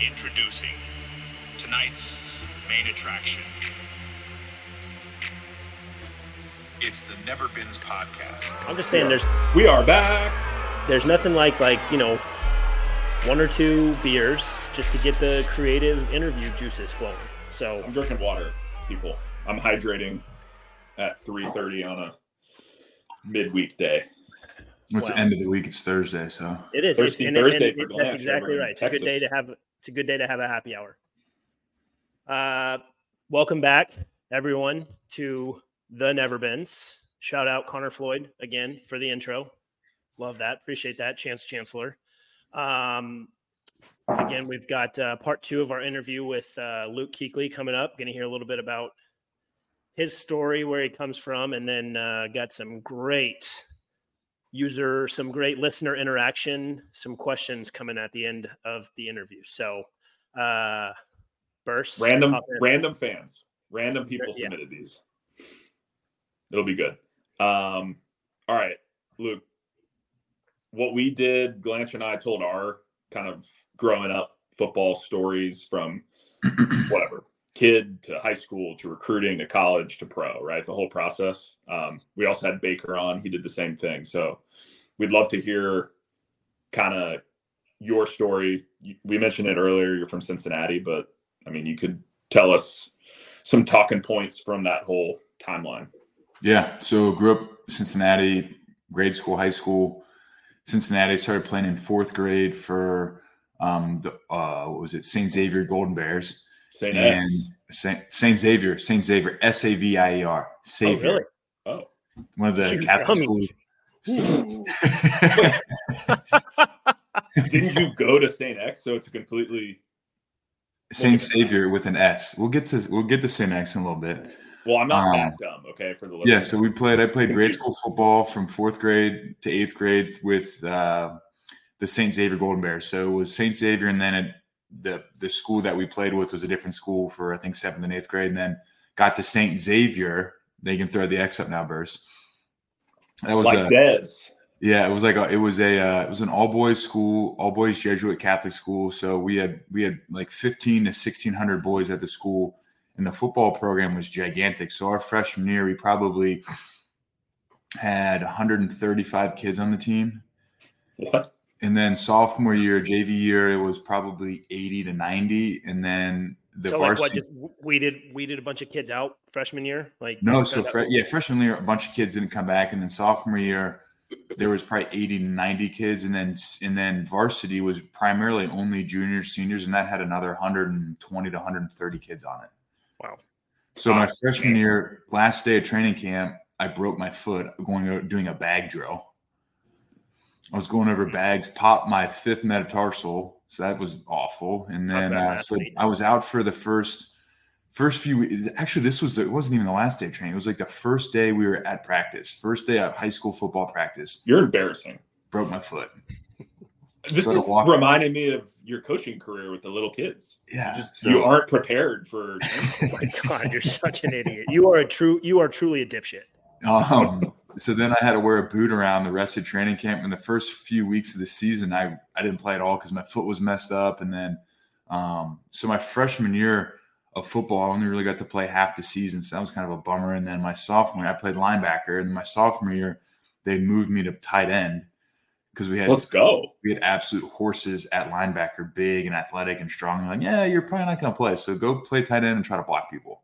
Introducing tonight's main attraction. It's the Never Bins podcast. I'm just saying, there's We are back. there's nothing like like you know one or two beers just to get the creative interview juices flowing. So I'm drinking water, people. I'm hydrating at 3:30 on a midweek day. What's Wow. the end of the week? It's Thursday, so it is. Thirsty It's, and, Thursday and for it- Blanche that's exactly over in right. It's a good day to have. It's a good day to have a happy hour. Uh, welcome back, everyone, to the Never Bins. Shout out Connor Floyd again for the intro. Love that. Appreciate that. Chance Chancellor. Um, again, we've got uh, part two of our interview with uh, Luke Kuechly coming up. Going to hear a little bit about his story, where he comes from, and then uh, got some great user, some great listener interaction, some questions coming at the end of the interview. So, uh, burst Random hop random fans, random people Yeah. submitted these. It'll be good. Um, all right, Luke. What we did, Glanch and I told our kind of growing up football stories from whatever kid to high school to recruiting to college to pro, right? The whole process. Um, we also had Baker on; he did the same thing. So we'd love to hear kind of your story. We mentioned it earlier. You're from Cincinnati, but I mean, you could tell us some talking points from that whole timeline. yeah. So grew up Cincinnati, grade school, high school. Cincinnati started playing in fourth grade for um, the uh, what was it Saint Xavier Golden Bears St. and. Saint, Saint Xavier Saint Xavier S A V I E R Oh, Savior really? Oh, one of the You Catholic schools. didn't you go to St. X? So it's a completely Saint Xavier with an S. We'll get to we'll get to Saint X in a little bit. well. I'm not Um, that dumb, okay? For the Yeah, so we played. I played grade school football from fourth grade to eighth grade with uh, the Saint Xavier Golden Bears. So it was Saint Xavier, and then it, the the school that we played with was a different school for I think seventh and eighth grade, and then got to Saint Xavier. They can throw the X up now, Burst. That was like a, Dez. yeah, it was like a, it was a uh, it was an all boys school, all boys Jesuit Catholic school. So we had we had like fifteen to sixteen hundred boys at the school, and the football program was gigantic. So our freshman year, we probably had 135 kids on the team, What? And then sophomore year, JV year, it was probably 80 to 90, and then the so like what? varsity. Just weeded weeded a bunch of kids out freshman year. Like No, so fre- yeah, freshman year, a bunch of kids didn't come back, and then sophomore year, there was probably eighty to ninety kids, and then and then varsity was primarily only juniors, seniors, and that had another hundred and twenty to hundred and thirty kids on it. Wow. So my freshman year, last day of training camp, I broke my foot going doing a bag drill. I was going over bags, popped my fifth metatarsal, so that was awful. And then uh, so. I was out for the first first few. Actually, this was the, it wasn't even the last day of training. It was like the first day we were at practice, first day of high school football practice. You're embarrassing. Broke my foot. This So is reminding me of your coaching career with the little kids. Yeah, You, just, so- you aren't prepared for. Oh my god, you're such an idiot. You are a true. You are truly a dipshit. Um, so then I had to wear a boot around the rest of training camp. In the first few weeks of the season, I, I didn't play at all because my foot was messed up. And then, um, so my freshman year of football, I only really got to play half the season. So that was kind of a bummer. And then my sophomore, year, I played linebacker. And my sophomore year, they moved me to tight end because we had Let's go. we had absolute horses at linebacker, big and athletic and strong. I'm like, yeah, you're probably not going to play. So go play tight end and try to block people.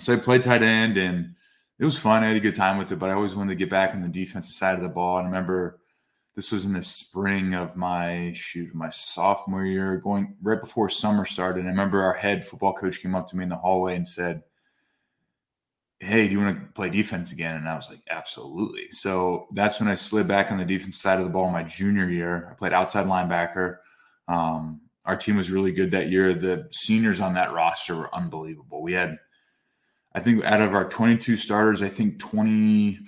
So I played tight end and it was fun. I had a good time with it, but I always wanted to get back on the defensive side of the ball. And I remember this was in the spring of my shoot, my sophomore year, going right before summer started. And I remember our head football coach came up to me in the hallway and said, hey, do you want to play defense again? And I was like, absolutely. So that's when I slid back on the defense side of the ball my junior year. I played outside linebacker. Um, our team was really good that year. The seniors on that roster were unbelievable. We had, I think, out of our 22 starters, I think 20,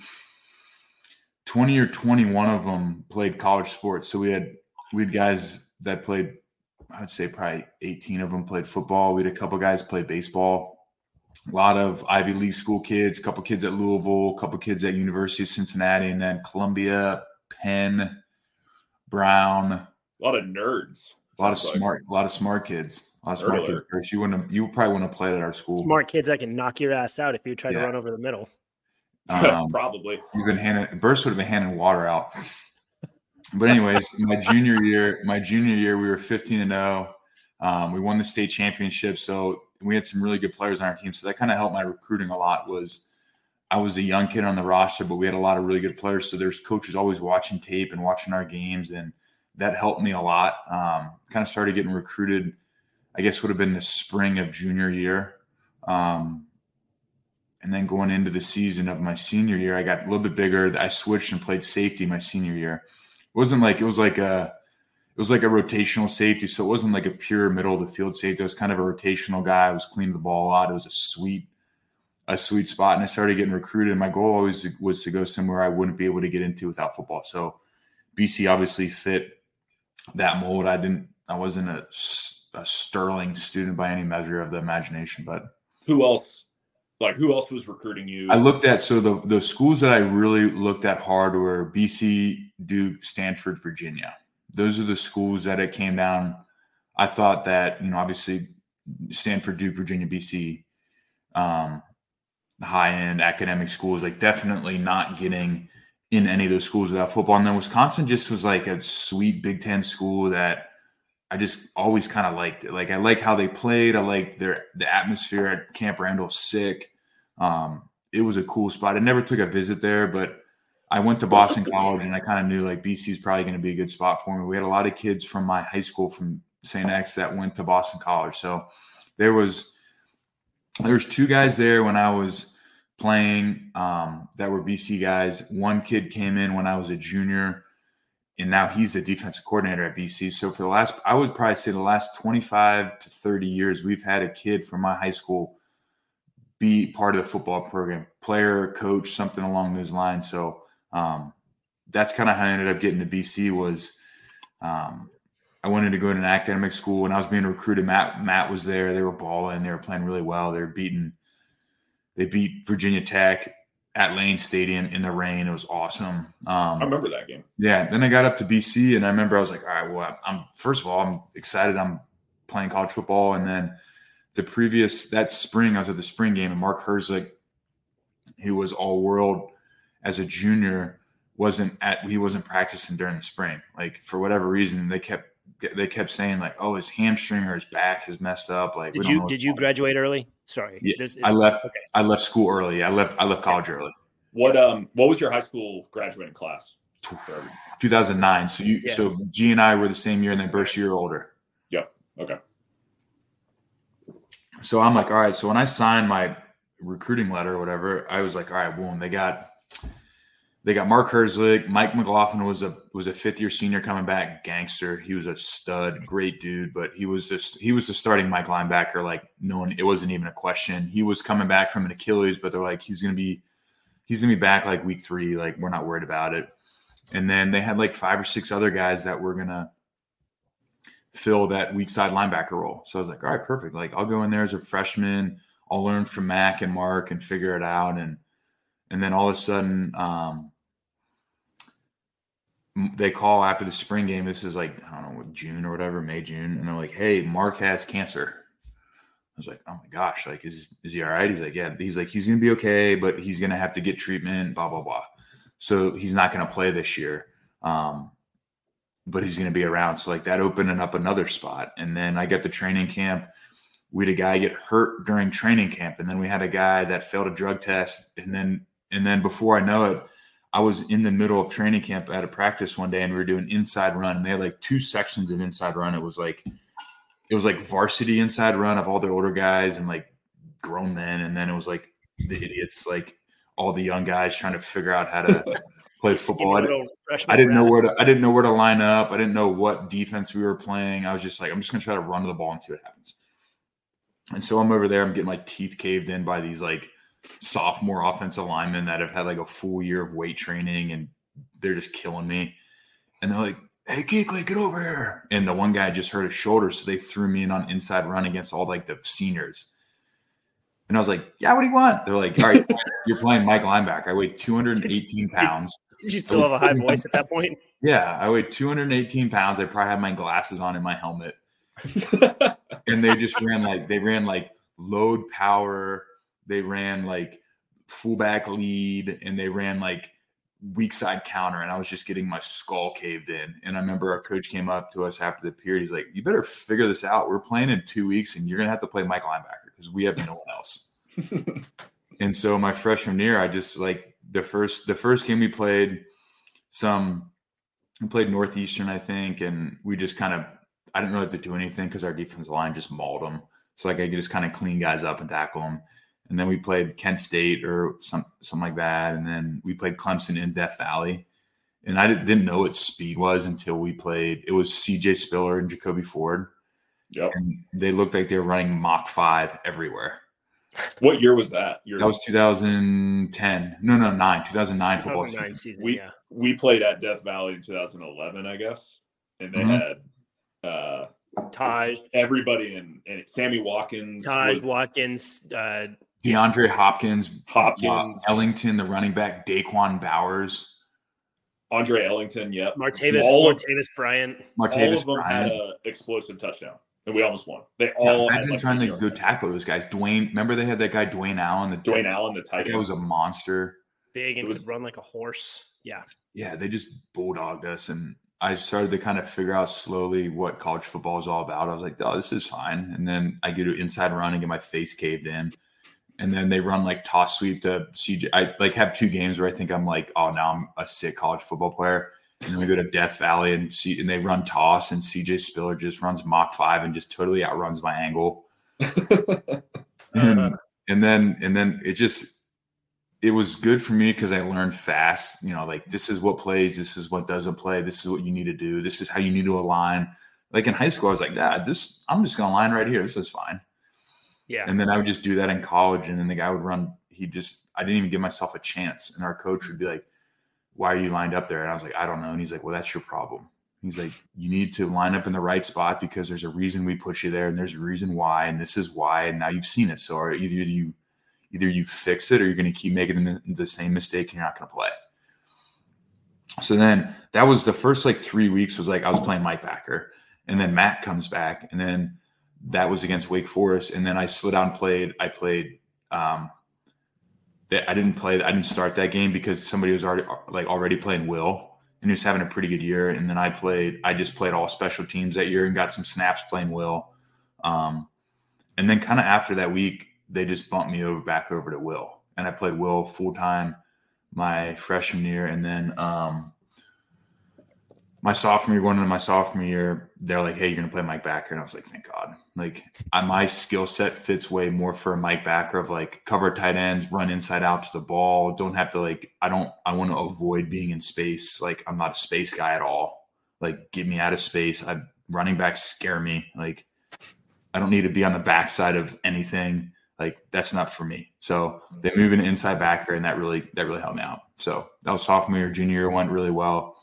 20 or 21 of them played college sports. So we had we had guys that played, I'd say probably 18 of them played football. We had a couple guys play baseball a lot of Ivy League school kids, a couple kids at Louisville, a couple kids at University of Cincinnati, and then Columbia, Penn, Brown. A lot of nerds. A lot of smart, like. a lot of smart kids. A smart Nerd kids. You wouldn't, you probably wouldn't have played at our school. Smart kids that can knock your ass out if you try yeah. to run over the middle. Um, probably. You've been handing Burst would have been handing water out. But anyways, my junior year, my junior year, we were 15 and 0. Um, we won the state championship. So we had some really good players on our team. So that kind of helped my recruiting a lot. Was I was a young kid on the roster, but we had a lot of really good players. So there's coaches always watching tape and watching our games, and that helped me a lot. Um, kind of started getting recruited. I guess would have been the spring of junior year. Um, and then going into the season of my senior year, I got a little bit bigger. I switched and played safety my senior year. It wasn't like it was like a it was like a rotational safety. So it wasn't like a pure middle of the field safety. It was kind of a rotational guy. I was cleaning the ball a lot. It was a sweet, a sweet spot. And I started getting recruited. And my goal always was to go somewhere I wouldn't be able to get into without football. So BC obviously fit that mold. I didn't, I wasn't a, a sterling student by any measure of the imagination, but who else like who else was recruiting you? I looked at so the the schools that I really looked at hard were BC, Duke, Stanford, Virginia those are the schools that it came down. I thought that, you know, obviously Stanford, Duke, Virginia, BC, um, high end academic schools, like definitely not getting in any of those schools without football. And then Wisconsin just was like a sweet Big Ten school that I just always kind of liked it. Like I like how they played. I like their the atmosphere at Camp Randall sick. Um, it was a cool spot. I never took a visit there, but I went to Boston College and I kind of knew like BC is probably going to be a good spot for me. We had a lot of kids from my high school from St. X that went to Boston College. So there was there was two guys there when I was playing um, that were BC guys. One kid came in when I was a junior, and now he's the defensive coordinator at BC. So for the last, I would probably say the last 25 to 30 years, we've had a kid from my high school be part of the football program, player, coach, something along those lines. So um, that's kind of how I ended up getting to BC was um, I wanted to go to an academic school when I was being recruited. Matt Matt was there. They were balling. They were playing really well. They were beating. They beat Virginia Tech at Lane Stadium in the rain. It was awesome. Um, I remember that game. Yeah. Then I got up to BC, and I remember I was like, all right, well, I'm first of all, I'm excited. I'm playing college football, and then the previous that spring, I was at the spring game, and Mark Herzlich, who was all world as a junior wasn't at he wasn't practicing during the spring. Like for whatever reason, they kept they kept saying like, "Oh, his hamstring or his back is messed up." Like, did you did you graduate early? Sorry, yeah, this I left. Okay. I left school early. I left. I left college early. What um what was your high school graduating class? 2009. So you yeah. so G and I were the same year, and then Burst year older. Yeah. Okay. So I'm like, all right. So when I signed my recruiting letter or whatever, I was like, all right, boom, they got they got Mark Herzlich. Mike McLaughlin was a was a fifth year senior coming back, gangster. He was a stud, great dude, but he was just he was the starting Mike linebacker. Like no one, it wasn't even a question. He was coming back from an Achilles, but they're like he's gonna be he's gonna be back like week three. Like we're not worried about it. And then they had like five or six other guys that were gonna fill that weak side linebacker role. So I was like, all right, perfect. Like I'll go in there as a freshman. I'll learn from Mac and Mark and figure it out. And and then all of a sudden, um, they call after the spring game. This is like I don't know June or whatever, May June, and they're like, "Hey, Mark has cancer." I was like, "Oh my gosh! Like, is is he all right?" He's like, "Yeah." He's like, "He's gonna be okay, but he's gonna have to get treatment." Blah blah blah. So he's not gonna play this year, um, but he's gonna be around. So like that opening up another spot, and then I got the training camp. We had a guy get hurt during training camp, and then we had a guy that failed a drug test, and then and then before I know it I was in the middle of training camp at a practice one day and we were doing inside run and they had like two sections of inside run. It was like it was like varsity inside run of all the older guys and like grown men, and then it was like the idiots, like all the young guys trying to figure out how to play football. I, didn't- I didn't know where to I didn't know where to line up. I didn't know what defense we were playing. I was just like, I'm just gonna try to run to the ball and see what happens. And so I'm over there, I'm getting my teeth caved in by these like sophomore offensive linemen that have had like a full year of weight training and they're just killing me. And they're like, Hey Kuechly, get over here. And the one guy just hurt his shoulder, so they threw me in on inside run against all like the seniors. And I was like, Yeah, what do you want? They're like, All right, you're playing Mike linebacker. I weigh 218 pounds. Did you still have a high voice at that point? Yeah, I weighed 218 pounds. I probably had my glasses on in my helmet. And they just ran like they ran like load power, they ran like fullback lead, and they ran like weak side counter. And I was just getting my skull caved in. And I remember our coach came up to us after the period. He's like, You better figure this out. We're playing in two weeks and you're gonna have to play Mike linebacker because we have no one else. and so my freshman year, I just like the first the first game we played some we played Northeastern, I think, and we just kind of I didn't really have to do anything because our defensive line just mauled them. So like I could just kind of clean guys up and tackle them. And then we played Kent State or some something like that, and then we played Clemson in Death Valley. And I didn't, didn't know what speed was until we played. It was C.J. Spiller and Jacoby Ford, yep. and they looked like they were running Mach five everywhere. What year was that? Your, That was 2010. No, no, nine. 2009 football 2009 season. season. We- yeah. we played at Death Valley in 2011, I guess, and they Mhm. had uh, Tajh, everybody and, in it. Sammy Watkins, Tajh was- Watkins, uh, DeAndre Hopkins, Hopkins, uh, Ellington, the running back, Da'Quan Bowers, Andre Ellington. Yep, Martavis, All of- Martavis Bryant. all Martavis of them had Bryant. an explosive touchdown, and we almost won. They all had imagine like trying to three go tackle those guys. Dwayne, remember they had that guy Dwayne Allen. The Dwayne Allen, the That tight guy was a monster. Big and It was- could run like a horse. Yeah. Yeah, they just bulldogged us, and I started to kind of figure out slowly what college football is all about. I was like, "Oh, this is fine." And then I get an inside run and get my face caved in, and then they run like toss sweep to CJ. I like have two games where I think I'm like, "Oh, now I'm a sick college football player." And then we go to Death Valley and see, and they run toss, and CJ Spiller just runs Mach five and just totally outruns my angle. and, and then and then it just it was good for me because I learned fast. You know, like this is what plays, this is what doesn't play, this is what you need to do, this is how you need to align. Like in high school, I was like, yeah, this I'm just gonna line right here. This is fine. Yeah. And then I would just do that in college, and then the guy would run. He just I didn't even give myself a chance, and our coach would be like, "Why are you lined up there?" And I was like, "I don't know." And he's like, "Well, that's your problem." He's like, "You need to line up in the right spot because there's a reason we put you there, and there's a reason why, and this is why, and now you've seen it. So either you either you fix it or you're going to keep making the, same mistake and you're not going to play." So then that was the first like three weeks was like I was playing Mike Backer, and then Matt comes back, and then that was against Wake Forest, and then I slid out and played. I played. Um, that I didn't play. I didn't start that game because somebody was already like already playing Will, and he was having a pretty good year. And then I played. I just played all special teams that year and got some snaps playing Will. Um, and then kind of after that week, they just bumped me over back over to Will, and I played Will full time my freshman year, and then um, my sophomore year, going into my sophomore year, they're like, "Hey, you're gonna play Mike Backer," and I was like, "Thank God!" Like, I, my skill set fits way more for a Mike Backer of like cover tight ends, run inside out to the ball. Don't have to like. I don't. I want to avoid being in space. Like, I'm not a space guy at all. Like, get me out of space. I running backs scare me. Like, I don't need to be on the backside of anything. Like, that's not for me. So they move an inside backer, and that really that really helped me out. So that was sophomore year, junior year went really well.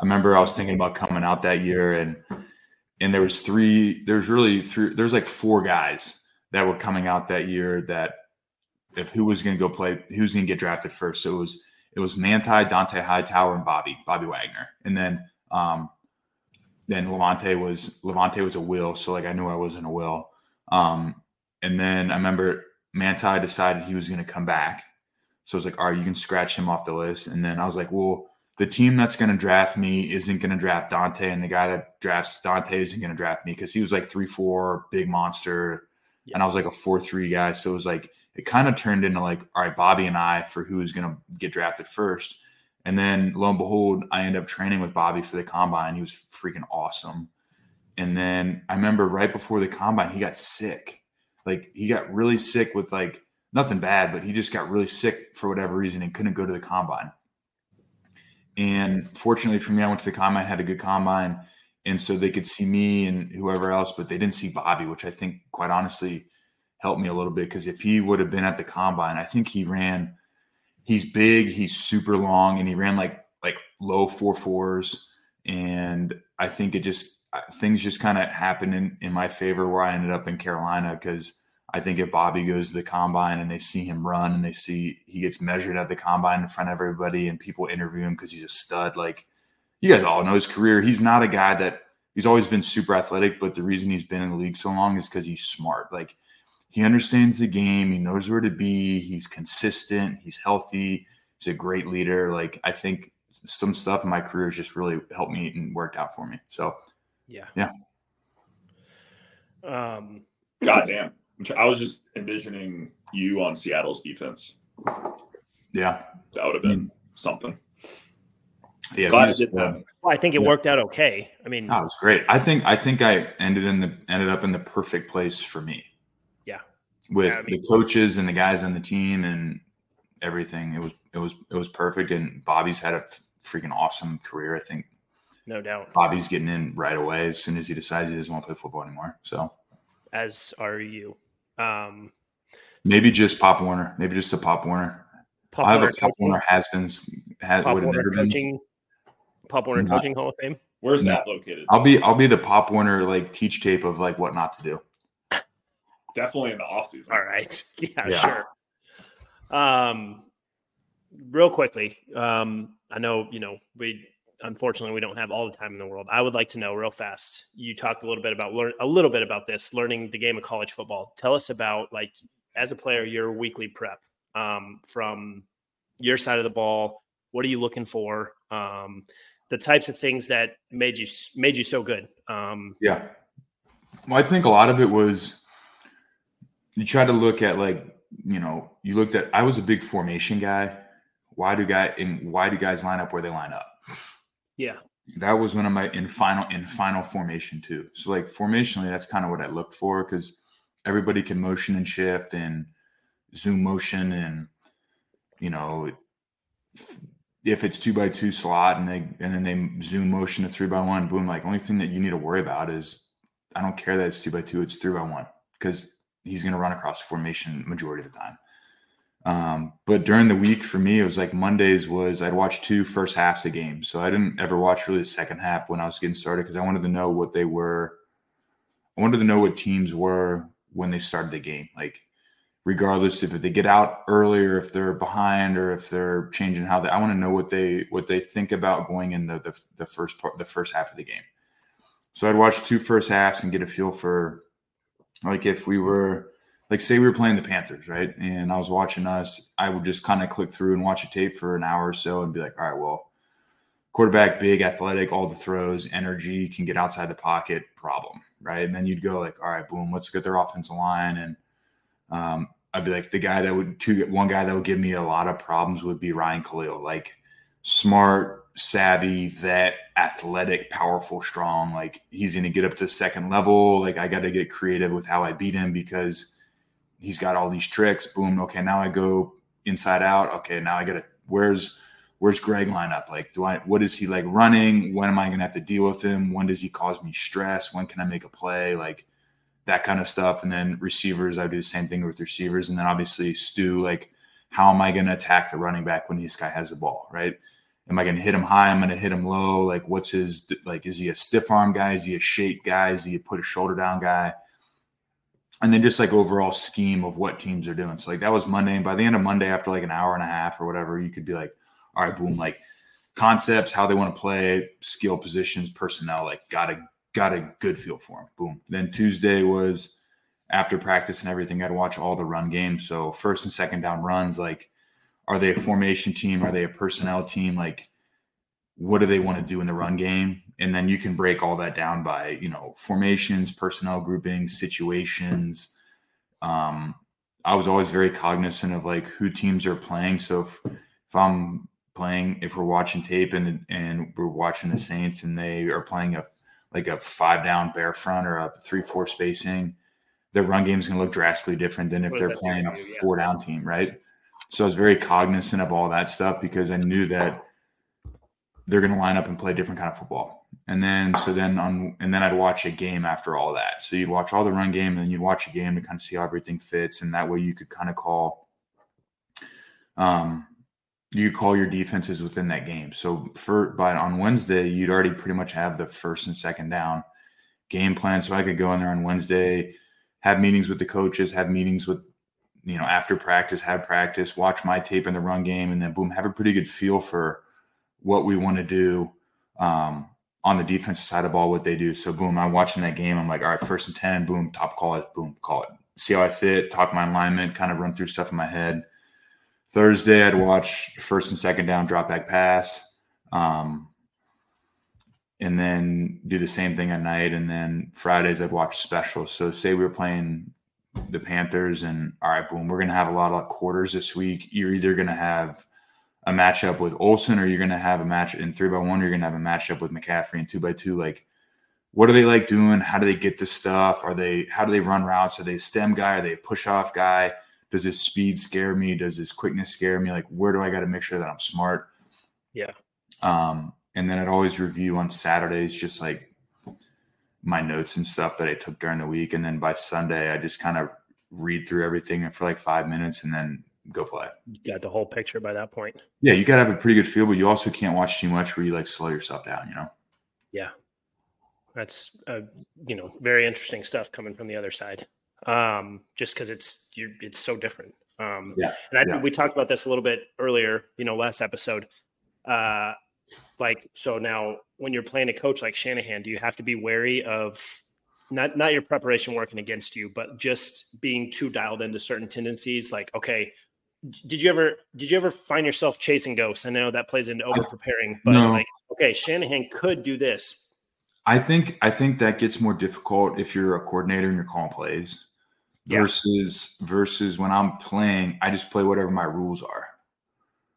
I remember I was thinking about coming out that year and and there was three there's really three there's like four guys that were coming out that year that if who was going to go play who was going to get drafted first. So it was it was Manti, Dont'a Hightower and Bobby Bobby Wagner. And then um then Lavonte was Lavonte was a will. So like I knew I wasn't a will. Um and then I remember Manti decided he was going to come back. So I was like all right you can scratch him off the list. And then I was like well the team that's going to draft me isn't going to draft Dont'a, and the guy that drafts Dont'a isn't going to draft me because he was like three four, big monster, Yeah. and I was like a four three guy. So it was like it kind of turned into like all right, Bobby and I for who's going to get drafted first. And then lo and behold, I end up training with Bobby for the combine. He was freaking awesome. And then I remember right before the combine, he got sick. Like he got really sick with like nothing bad, but he just got really sick for whatever reason and couldn't go to the combine. And fortunately for me, I went to the combine, had a good combine, and so they could see me and whoever else, but they didn't see Bobby, which I think, quite honestly, helped me a little bit because if he would have been at the combine, I think he ran. He's big, he's super long, and he ran like like low four fours, and I think it just uh, things just kind of happened in in my favor where I ended up in Carolina because I think if Bobby goes to the combine and they see him run and they see he gets measured at the combine in front of everybody and people interview him because he's a stud, like you guys all know his career. He's not a guy that he's always been super athletic, but the reason he's been in the league so long is because he's smart. Like he understands the game, he knows where to be, he's consistent, he's healthy, he's a great leader. Like I think some stuff in my career has just really helped me and worked out for me. So yeah. Yeah. Um Goddamn. I was just envisioning you on Seattle's defense. Yeah. That would have been something. Yeah. Glad just, it uh, well, I think it Yeah. worked out okay. I mean, that was great. I think I think I ended in the ended up in the perfect place for me. Yeah. With Yeah, I mean- the coaches and the guys on the team and everything. It was it was it was perfect. And Bobby's had a f- freaking awesome career. I think no doubt. Bobby's getting in right away as soon as he decides he doesn't want to play football anymore. So As are you. Um maybe just Pop Warner. Maybe just a Pop Warner. Pop I have Warner a Pop coaching- Warner has been has Pop would have Warner never been. coaching Pop Warner No. coaching Hall of Fame. Where's No. that located? I'll be I'll be the Pop Warner like teach tape of like what not to do. Definitely in the offseason. All right. Yeah, Yeah. sure. Um, real quickly, um, I know you know we unfortunately we don't have all the time in the world. I would like to know real fast. You talked a little bit about learn a little bit about this learning the game of college football. Tell us about like as a player your weekly prep um, from your side of the ball. What are you looking for? Um, the types of things that made you made you so good. Um, Yeah. Well, I think a lot of it was you try to look at like, you know, you looked at I was a big formation guy. Why do guy and why do guys line up where they line up? Yeah, That was one of my in final in final formation too. So like formationally, that's kind of what I looked for because everybody can motion and shift and zoom motion and you know if it's two by two slot and they and then they zoom motion to three by one, boom. Like only thing that you need to worry about is I don't care that it's two by two, it's three by one because he's going to run across formation majority of the time. Um, but during the week for me, it was like Mondays was I'd watch two first halves of games. So I didn't ever watch really the second half when I was getting started because I wanted to know what they were. I wanted to know what teams were when they started the game. Like regardless if they get out earlier, if they're behind, or if they're changing how they. I want to know what they what they think about going in the the, the first part, the first half of the game. So I'd watch two first halves and get a feel for, like, if we were, like, say we were playing the Panthers, right? And I was watching us, I would just kind of click through and watch a tape for an hour or so and be like, all right, well, quarterback, big, athletic, all the throws, energy, can get outside the pocket, problem, right? And then you'd go like, all right, boom, let's get their offensive line and um, I'd be like the guy that would two one guy that would give me a lot of problems would be Ryan Kalil, like smart, savvy, vet, athletic, powerful, strong. Like he's to get up to second level. Like I got to get creative with how I beat him because he's got all these tricks. Boom. Okay, now I go inside out. Okay, now I got to where's where's Greg line up? Like, do I what is he like running? When am I gonna have to deal with him? When does he cause me stress? When can I make a play? Like that kind of stuff. And then receivers, I do the same thing with receivers. And then obviously Stu, like, how am I to attack the running back when this guy has the ball, right? Am I to hit him high? I'm to hit him low. Like, what's his, like, is he a stiff arm guy? Is he a shape guy? Is he a put a shoulder down guy? And then just like overall scheme of what teams are doing. So, like, that was Monday. And by the end of Monday, after like an hour and a half or whatever, you could be like, all right, boom, like concepts, how they want to play, skill positions, personnel, like, got to got a good feel for them. Boom. Then Tuesday was after practice and everything. I'd watch all the run games. So first and second down runs, like, are they a formation team? Are they a personnel team? Like, what do they want to do in the run game? And then you can break all that down by, you know, formations, personnel groupings, situations. Um, I was always very cognizant of like who teams are playing. So if, if I'm playing, if we're watching tape and and we're watching the Saints and they are playing a like a five down bare front or a three four spacing, their run game is going to look drastically different than if they're playing a do to you? Yeah. four down team, right? So I was very cognizant of all that stuff because I knew that they're going to line up and play a different kind of football. And then, so then on, and then I'd watch a game after all that. So you'd watch all the run game and then you'd watch a game to kind of see how everything fits. And that way you could kind of call, um, you call your defenses within that game. So for, but on Wednesday, you'd already pretty much have the first and second down game plan. So I could go in there on Wednesday, have meetings with the coaches, have meetings with, you know, after practice, have practice, watch my tape in the run game, and then boom, have a pretty good feel for what we want to do um, on the defensive side of ball, what they do. So boom, I'm watching that game. I'm like, all right, first and 10, boom, top call it, boom, call it. See how I fit, talk my alignment, kind of run through stuff in my head. Thursday, I'd watch first and second down, drop back pass. Um, and then do the same thing at night. And then Fridays, I'd watch specials. So, say we were playing the Panthers, and all right, boom, we're going to have a lot of quarters this week. You're either going to have a matchup with Olsen, or you're going to have a match in three by one. Or you're going to have a matchup with McCaffrey in two by two. Like, what are they like doing? How do they get this stuff? Are they how do they run routes? Are they a stem guy? Are they a push off guy? Does his speed scare me? Does his quickness scare me? Like, where do I got to make sure that I'm smart? Yeah. Um, and then I'd always review on Saturdays, just like my notes and stuff that I took during the week. And then by Sunday, I just kind of read through everything for like five minutes and then go play. You got the whole picture by that point. Yeah, you got to have a pretty good feel, but you also can't watch too much where you like slow yourself down, you know? Yeah. That's uh, you know, very interesting stuff coming from the other side. Um, just because it's you it's so different. Um Yeah, and I yeah. we talked about this a little bit earlier, you know, last episode. Uh like so now when you're playing a coach like Shanahan, do you have to be wary of not not your preparation working against you, but just being too dialed into certain tendencies? Like, okay, did you ever did you ever find yourself chasing ghosts? I know that plays into over preparing, but No. like, okay, Shanahan could do this. I think I think that gets more difficult if you're a coordinator and you're calling plays Yeah. versus versus when I'm playing, I just play whatever my rules are.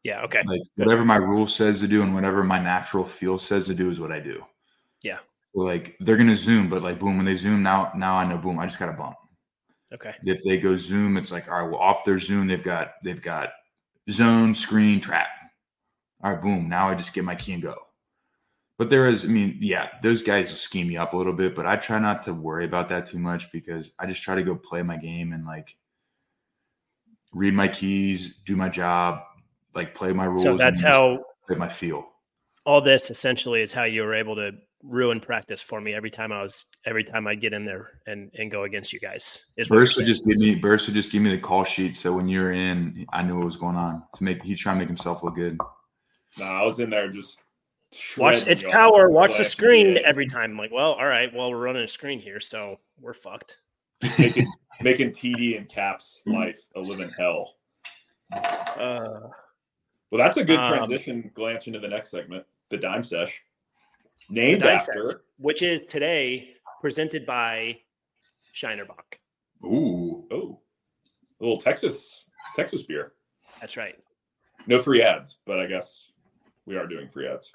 Yeah, okay. Like whatever my rule says to do and whatever my natural feel says to do is what I do. Yeah. Like they're gonna zoom, but like boom, when they zoom now, now I know boom, I just got to bump. Okay. If they go zoom, it's like all right, well off their zoom, they've got they've got zone, screen, trap. All right, boom. Now I just get my key and go. But there is, I mean, yeah, those guys will scheme me up a little bit, but I try not to worry about that too much because I just try to go play my game and like read my keys, do my job, like play my rules. So that's how play my feel. all this essentially is how you were able to ruin practice for me every time I was every time I get in there and and go against you guys. Is what Burst would just give me Burst would just give me the call sheet, so when you're in, I knew what was going on. To make he try to make himself look good. No, I was in there just watch it's power. Watch the screen yeah, every time. I'm like, well, all right, well, we're running a screen here, so we're fucked. making making TD and Caps life a living hell. Uh, Well, that's a good Um, transition. Glance into the next segment, the dime sesh, named after. which is today presented by Shiner Bock. Ooh, Oh, a little Texas Texas beer. That's right. No free ads, but I guess we are doing free ads.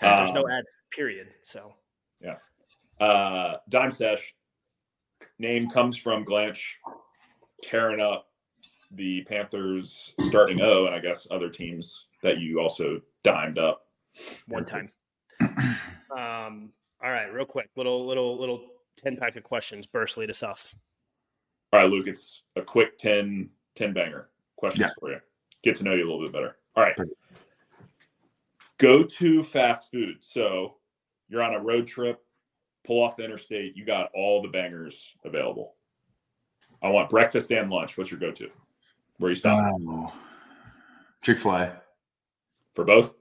There's no Um, ads. Period. So yeah, Uh, Dime Sesh name comes from Glanch tearing up the Panthers starting O, and I guess other teams that you also dimed up. one time. Um, all right, real quick, little little little ten pack of questions. Burst lead us off. All right, Luke, it's a quick 10, 10 banger questions Yeah. for you. Get to know you a little bit better. All right. Go to fast food. So you're on a road trip, pull off the interstate, you got all the bangers available. I want breakfast and lunch. What's your go to? Where you stop oh. Chick Fil A. for both?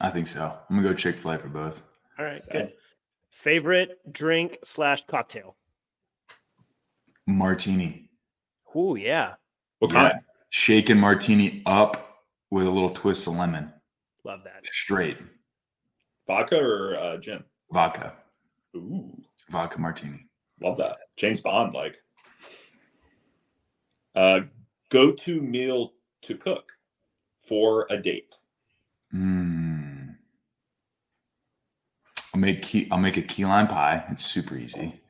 I think so. I'm gonna go Chick Fil A for both. All right, Okay. good. Favorite drink slash cocktail. Martini. Oh yeah, What Yeah. kind? Shaken martini up with a little twist of lemon. love that. Straight Vodka or uh, gin? vodka. Ooh, Vodka martini. love that. James Bond like. Uh, go to meal to cook for a date. Mm. I'll make key, I'll make a key lime pie. It's super easy.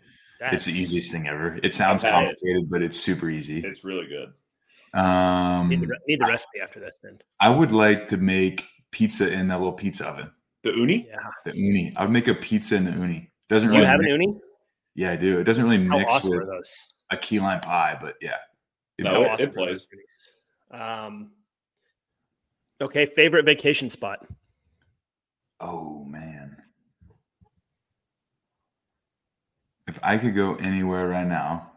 That's, It's the easiest thing ever. It sounds I've it. complicated, but it's super easy. It's really good. Um, Need the, need the recipe after this then. I would like to make pizza in that little pizza oven. The Ooni? Yeah. The Ooni. I would make a pizza in the Ooni. Doesn't Do you really. have an mix- Ooni? Yeah, I do. It doesn't really How mix awesome with those? a key lime pie, but yeah. It'd No, be- it- awesome are plays. Um, okay, favorite vacation spot. Oh man. If I could go anywhere right now,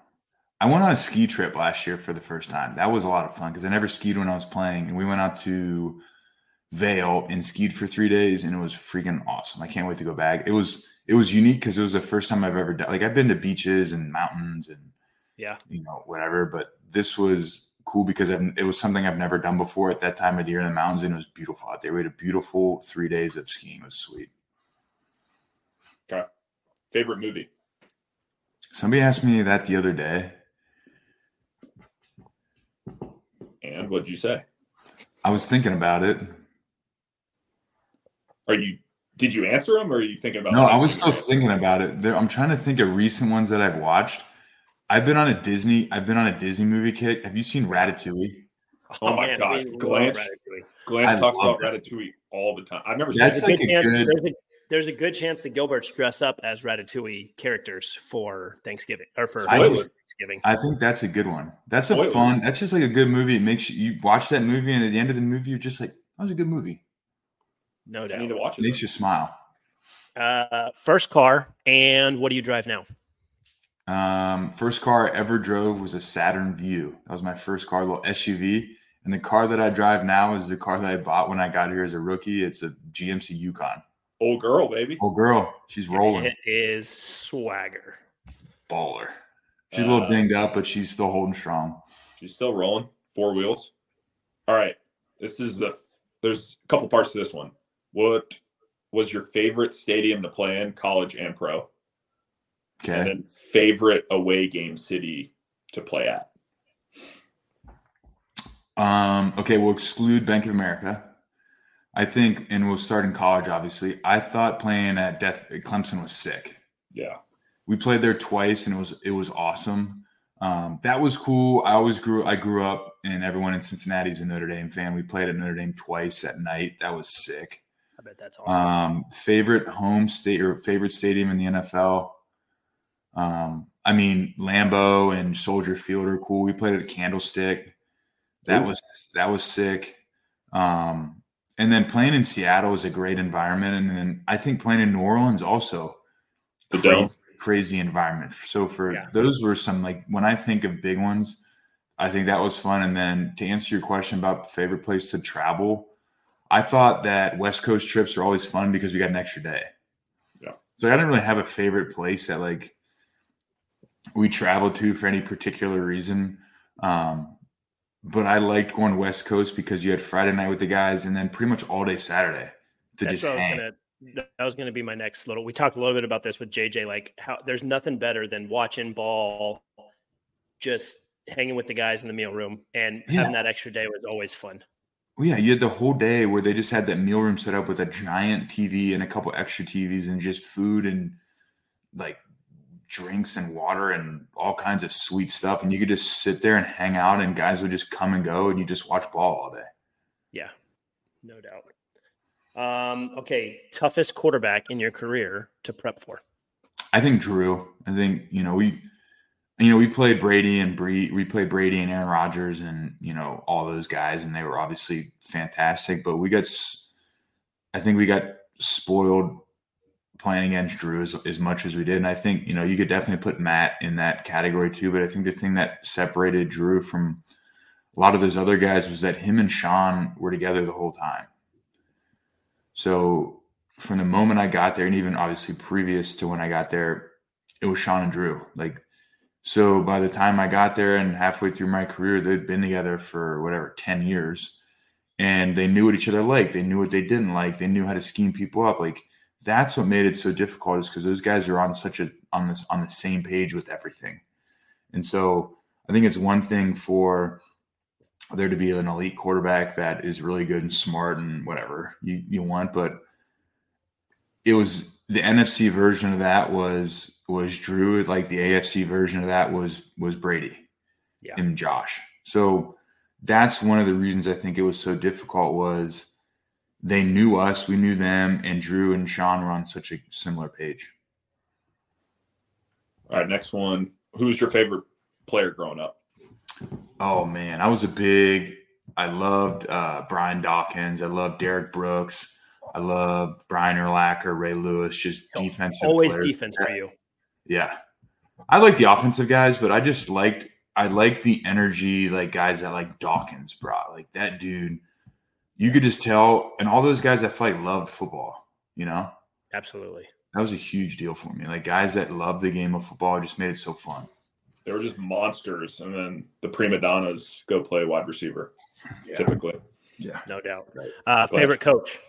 I went on a ski trip last year for the first time. That was a lot of fun because I never skied when I was playing, and we went out to Vail and skied for three days, and it was freaking awesome. I can't wait to go back. It was it was unique because it was the first time I've ever done. Like I've been to beaches and mountains and Yeah. you know whatever, but this was cool because I've, it was something I've never done before at that time of the year in the mountains, and it was beautiful out there. We had a beautiful three days of skiing. It was sweet. Okay. Favorite movie? Somebody asked me that the other day. And what'd you say? I was thinking about it. Are you did you answer them or are you thinking about No, I was still thinking about it. There, I'm trying to think of recent ones that I've watched. I've been on a Disney. I've been on a Disney movie kick. Have you seen Ratatouille? Oh my oh, God, we love Glanch I talks love about Ratatouille all the time. I've never seen That's it. Like good a good- there's, a, there's a good chance that Gilberts dress up as Ratatouille characters for Thanksgiving or for I just- Thanksgiving. I think that's a good one. That's a Spoilers. fun. That's just like a good movie. It makes you, you watch that movie, and at the end of the movie, you're just like, "That was a good movie." No I doubt. need to watch It it. makes you smile. Uh, first car, and what do you drive now? Um, first car I ever drove was a Saturn Vue. That was my first car, a little SUV. And the car that I drive now is the car that I bought when I got here as a rookie. It's a GMC Yukon. Old girl, baby. Old girl, she's rolling. It is swagger. baller. She's a little Uh, dinged up, but she's still holding strong. She's still rolling. Four wheels. All right. This is the there's a couple parts to this one. What was your favorite stadium to play in, college and pro? And Okay. then favorite away game city to play at. Um, okay, we'll exclude Bank of America. I think, and we'll start in college, obviously. I thought playing at Death at Clemson was sick. Yeah. We played there twice and it was it was awesome. Um, that was cool. I always grew I grew up and everyone in Cincinnati is a Notre Dame fan. We played at Notre Dame twice at night. That was sick. I bet that's awesome. Um, favorite home state or favorite stadium in the NFL. Um, I mean Lambeau and Soldier Field are cool. We played at Candlestick. That Ooh. was that was sick. Um, and then playing in Seattle is a great environment, and then I think playing in New Orleans also The crazy, crazy environment. So for Yeah. those were some like when I think of big ones, I think that was fun. And then to answer your question about favorite place to travel, I thought that West Coast trips are always fun because we got an extra day. Yeah. So I didn't really have a favorite place that like we traveled to for any particular reason. Um, but I liked going West Coast because you had Friday night with the guys and then pretty much all day Saturday to That's just hang. gonna. That was going to be my next little. We talked a little bit about this with JJ. Like how there's nothing better than watching ball, just hanging with the guys in the meal room, and Yeah. having that extra day was always fun. Well, yeah, you had the whole day where they just had that meal room set up with a giant TV and a couple extra TVs and just food and like drinks and water and all kinds of sweet stuff. And you could just sit there and hang out, and guys would just come and go, and you just watch ball all day. Yeah, no doubt. Um, okay, toughest quarterback in your career to prep for. I think Drew. I think you know we, you know we played Brady and Bree. We played Brady and Aaron Rodgers and you know all those guys, and they were obviously fantastic. But we got, I think we got spoiled playing against Drew as, as much as we did. And I think you know you could definitely put Matt in that category too. But I think the thing that separated Drew from a lot of those other guys was that him and Sean were together the whole time. So from the moment I got there, and even obviously previous to when I got there, it was Sean and Drew. Like, so by the time I got there and halfway through my career, they'd been together for whatever, 10 years. And they knew what each other liked. They knew what they didn't like. They knew how to scheme people up. Like, that's what made it so difficult is because those guys are on such a on this on the same page with everything. And so I think it's one thing for there to be an elite quarterback that is really good and smart and whatever you, you want, but it was the NFC version of that was was Drew. Like the AFC version of that was was Brady Yeah. and Josh. So that's one of the reasons I think it was so difficult was they knew us, we knew them, and Drew and Sean were on such a similar page. All right, next one. Who's your favorite player growing up? Oh man, I was a big. I loved uh, Brian Dawkins. I loved Derrick Brooks. I love Brian Urlacher, Ray Lewis. Just So, defensive. Always players. defense for you. Yeah, I like the offensive guys, but I just liked. I liked the energy, like guys that like Dawkins brought. Like that dude, you could just tell, and all those guys that fight loved football. You know, Absolutely. that was a huge deal for me. Like guys that loved the game of football just made it so fun. They were just monsters, and then the prima donnas go play wide receiver. Typically, Yeah. No doubt. Uh, favorite coach?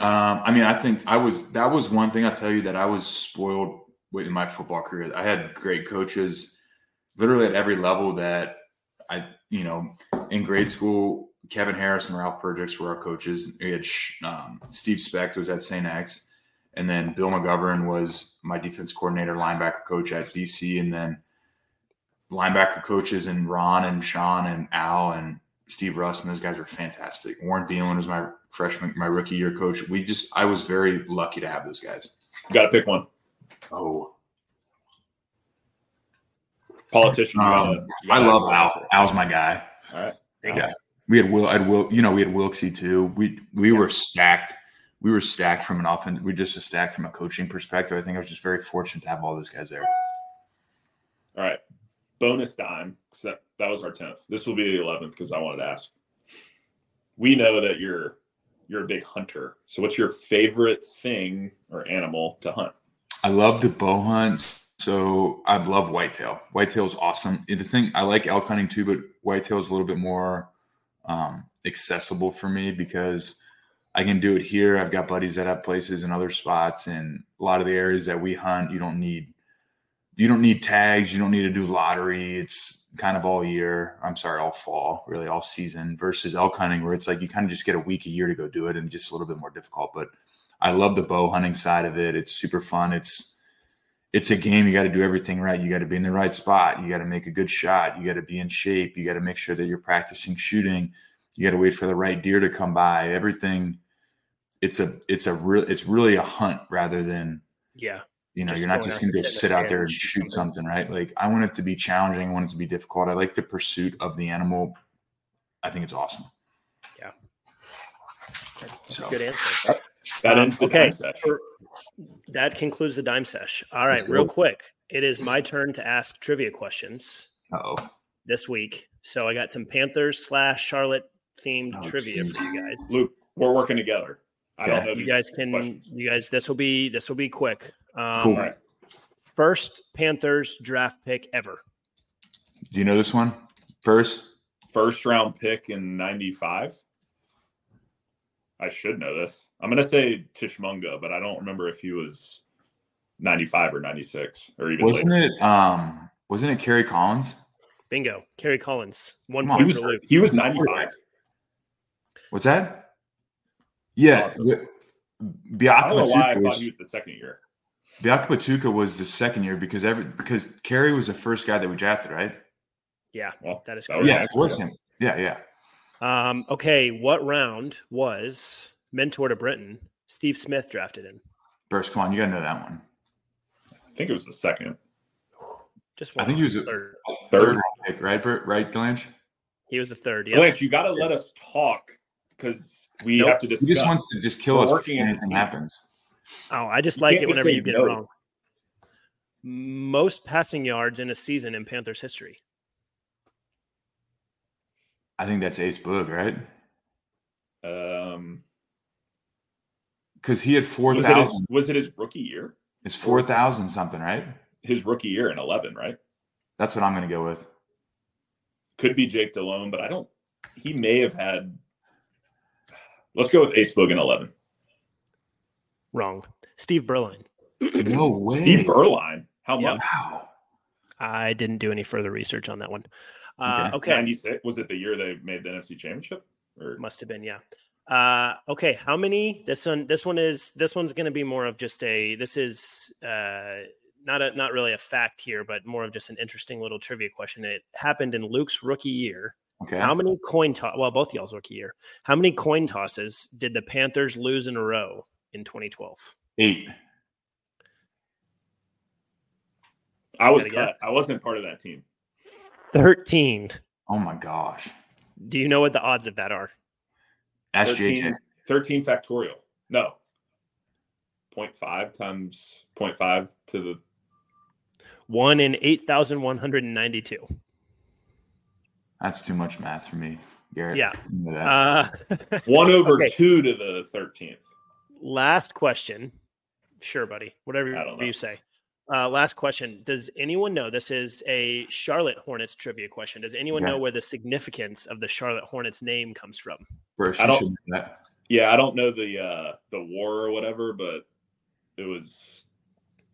Um, I mean, I think I was that was one thing I tell you that I was spoiled with in my football career. I had great coaches, literally at every level. That I, you know, in grade school, Kevin Harris and Ralph Perdix were our coaches. We had um, Steve Specht was at St. X, and then Bill McGovern was my defense coordinator, linebacker coach at BC, and then linebacker coaches and Ron and Sean and Al and Steve Russ and those guys were fantastic. Warren Belin was my freshman, my rookie year coach. We just, I was very lucky to have those guys. you got to pick one. Oh, Politician. you gotta- um, I love Al. Al's my guy. All right. Yeah. We had Will, I had Will, you know, we had Wilksy too. We, we were stacked. We were stacked from an offense. We just stacked from a coaching perspective. I think I was just very fortunate to have all those guys there. All right. Bonus dime. That, that was our 10th. This will be the 11th because I wanted to ask. We know that you're you're a big hunter. So what's your favorite thing or animal to hunt? I love to bow hunt. So I love whitetail. Whitetail is awesome. The thing I like elk hunting too, but whitetail is a little bit more um, accessible for me because I can do it here. I've got buddies that have places in other spots, and a lot of the areas that we hunt, you don't need you don't need tags. You don't need to do lottery. It's kind of all year. I'm sorry, all fall, really all season. Versus elk hunting, where it's like you kind of just get a week a year to go do it, and just a little bit more difficult. But I love the bow hunting side of it. It's super fun. It's it's a game. You got to do everything right. You got to be in the right spot. You got to make a good shot. You got to be in shape. You got to make sure that you're practicing shooting. You got to wait for the right deer to come by. Everything. It's a it's a real it's really a hunt rather than Yeah. you know Just you're not just going to go sit out there and shoot something. something right. Like I want it to be challenging. I want it to be difficult. I like the pursuit of the animal. I think it's awesome. Yeah. So Good answer. Uh, That Um, ends the okay. dime. For- that concludes the dime sesh. All right, real quick. It is my turn to ask trivia questions oh this week. So I got some Panthers slash Charlotte themed Oh, trivia for you guys. Luke, we're working together. I don't Okay. know You these guys can questions. you guys this will be this will be quick. Um, Cool. All right. First Panthers draft pick ever. do you know this one? First, First round pick in 95. I should know this. I'm going to say Tshimanga, but I don't remember if he was 95 or 96 or even wasn't later. it? Um, wasn't it Kerry Collins? Bingo. Kerry Collins. One Come on, He was, for he was 95. What's that? Yeah, Oh, Bi- I Biaka don't know why I thought was, he was the second year. Biakabutuka was the second year because every because Kerry was the first guy that we drafted, right? Yeah, Well, that is that was yeah, correct. it was him. Yeah, yeah. Um, okay, what round was mentor to Britain Steve Smith drafted in? Burst, come on, you gotta know that one. I think it was the second. Just I one. think he was a- third. Third Third. pick, right? Bert, right, Glanch? He was the third. Yeah. Glanch, you got to let us talk because we Nope. have to discuss. He just wants to just kill We're us working if as a anything happens. Oh, I just You like it whenever you get no. it wrong. Most passing yards in a season in Panthers history. I think that's Ace Boog, right? um, Because he had four was, it his, thousand. was it his rookie year? It's four thousand something, right? His rookie year in 11, right? That's what I'm gonna go with. Could be Jake Delhomme, but I don't. He may have had. Let's go with Ace Boog in 11. Wrong. Steve Beuerlein. No way. Steve Beuerlein. How Yeah. much? Wow. I didn't do any further research on that one. Uh, Okay. okay. 96. Was it the year they made the NFC Championship? Or Must have been, yeah. Uh, okay, how many? This one, this one is this one's going to be more of just a. This is uh, not a not really a fact here, but more of just an interesting little trivia question. It happened in Luke's rookie year. Okay. How many coin toss? Well, both y'all's rookie year. How many coin tosses did the Panthers lose in a row in 2012? Eight. I was cut. guess. I wasn't part of that team. 13. Oh my gosh. Do you know what the odds of that are? Ask 13, JJ. 13 factorial. No. 0.5 times 0.5 to the One in 8,192. That's too much math for me, Garrett. Yeah. You know that. Uh, one over Okay. two to the 13th. last question. Sure, buddy. Whatever I don't know. you say. Uh, last question. Does anyone know? This is a Charlotte Hornets trivia question. Does anyone Yeah. know where the significance of the Charlotte Hornets name comes from? Bruce, I don't- should know that. Yeah, I don't know the uh the war or whatever, but it was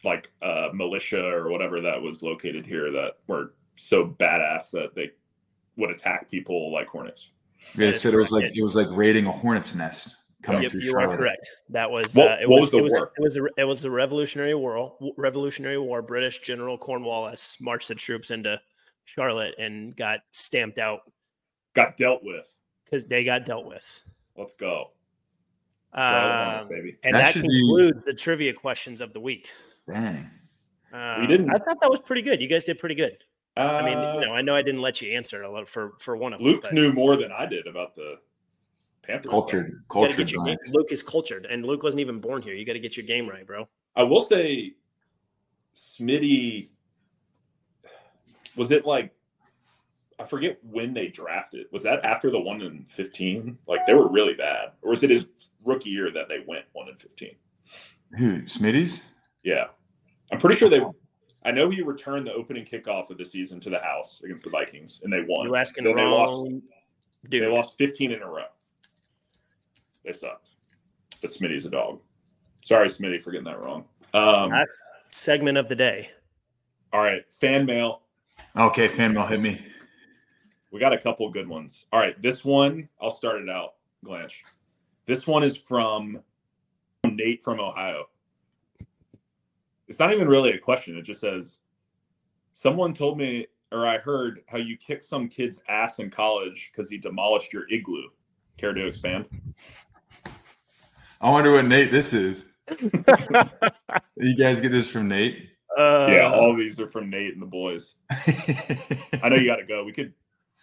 like uh militia or whatever that was located here that were so badass that they would attack people like hornets. Yeah, it is said it was like it was like raiding a hornet's nest coming Yep, through you Charlotte. are correct. That was What- uh, it what was, was the it was, war? It was a, it was the Revolutionary War. Revolutionary War. British General Cornwallis marched the troops into Charlotte and got stamped out Got dealt with. because they got dealt with. Let's go. Charlotte Um, baby. and That that, should be- concludes the trivia questions of the week. Dang. Um, didn't- I thought that was pretty good. You guys did pretty good. I mean, Uh, you know, I know I didn't let you answer a lot for for one of them. Luke but knew more than I did about the Panthers. Cultured, you cultured. get your Luke is cultured, and Luke wasn't even born here. You got to get your game right, bro. I will say, Smitty was it like I forget when they drafted. Was that after the one in fifteen? Like they were really bad, or was it his rookie year that they went one in fifteen? Who? Smitty's? Yeah, I'm pretty sure they. I know he returned the opening kickoff of the season to the house against the Vikings, and they won. You asking Then the they wrong lost. dude? They lost 15 in a row. They sucked. But Smitty's a dog. Sorry, Smitty, for getting that wrong. Um, That's segment of the day. all right, fan mail. Okay, fan mail hit me. We got a couple good ones. All right, this one, I'll start it out, Glanch. This one is from Nate from Ohio. It's not even really a question. It just says, Someone told me, or I heard, how you kicked some kid's ass in college because he demolished your igloo. Care to expand? I wonder what Nate this is. You guys get this from Nate? Uh, yeah, all these are from Nate and the boys. I know you got to go. We could,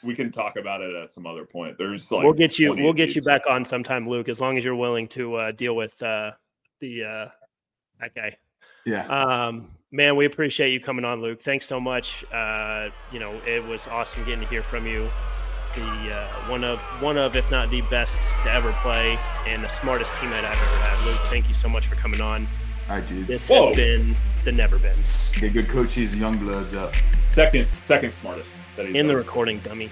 we can talk about it at some other point. There's like we'll get you. We'll get you back on sometime, Luke, as long as you're willing to uh, deal with uh, the uh, that guy. yeah. Um, man, we appreciate you coming on, Luke. Thanks so much. Uh, you know, it was awesome getting to hear from you. The uh, one of one of, if not the best to ever play, and the smartest teammate I've ever had. Luke, thank you so much for coming on. All right, dude. This Whoa. has been the Never Bins Get good coaches, young bloods up. second, second smartest. That he's in the recording, dummy.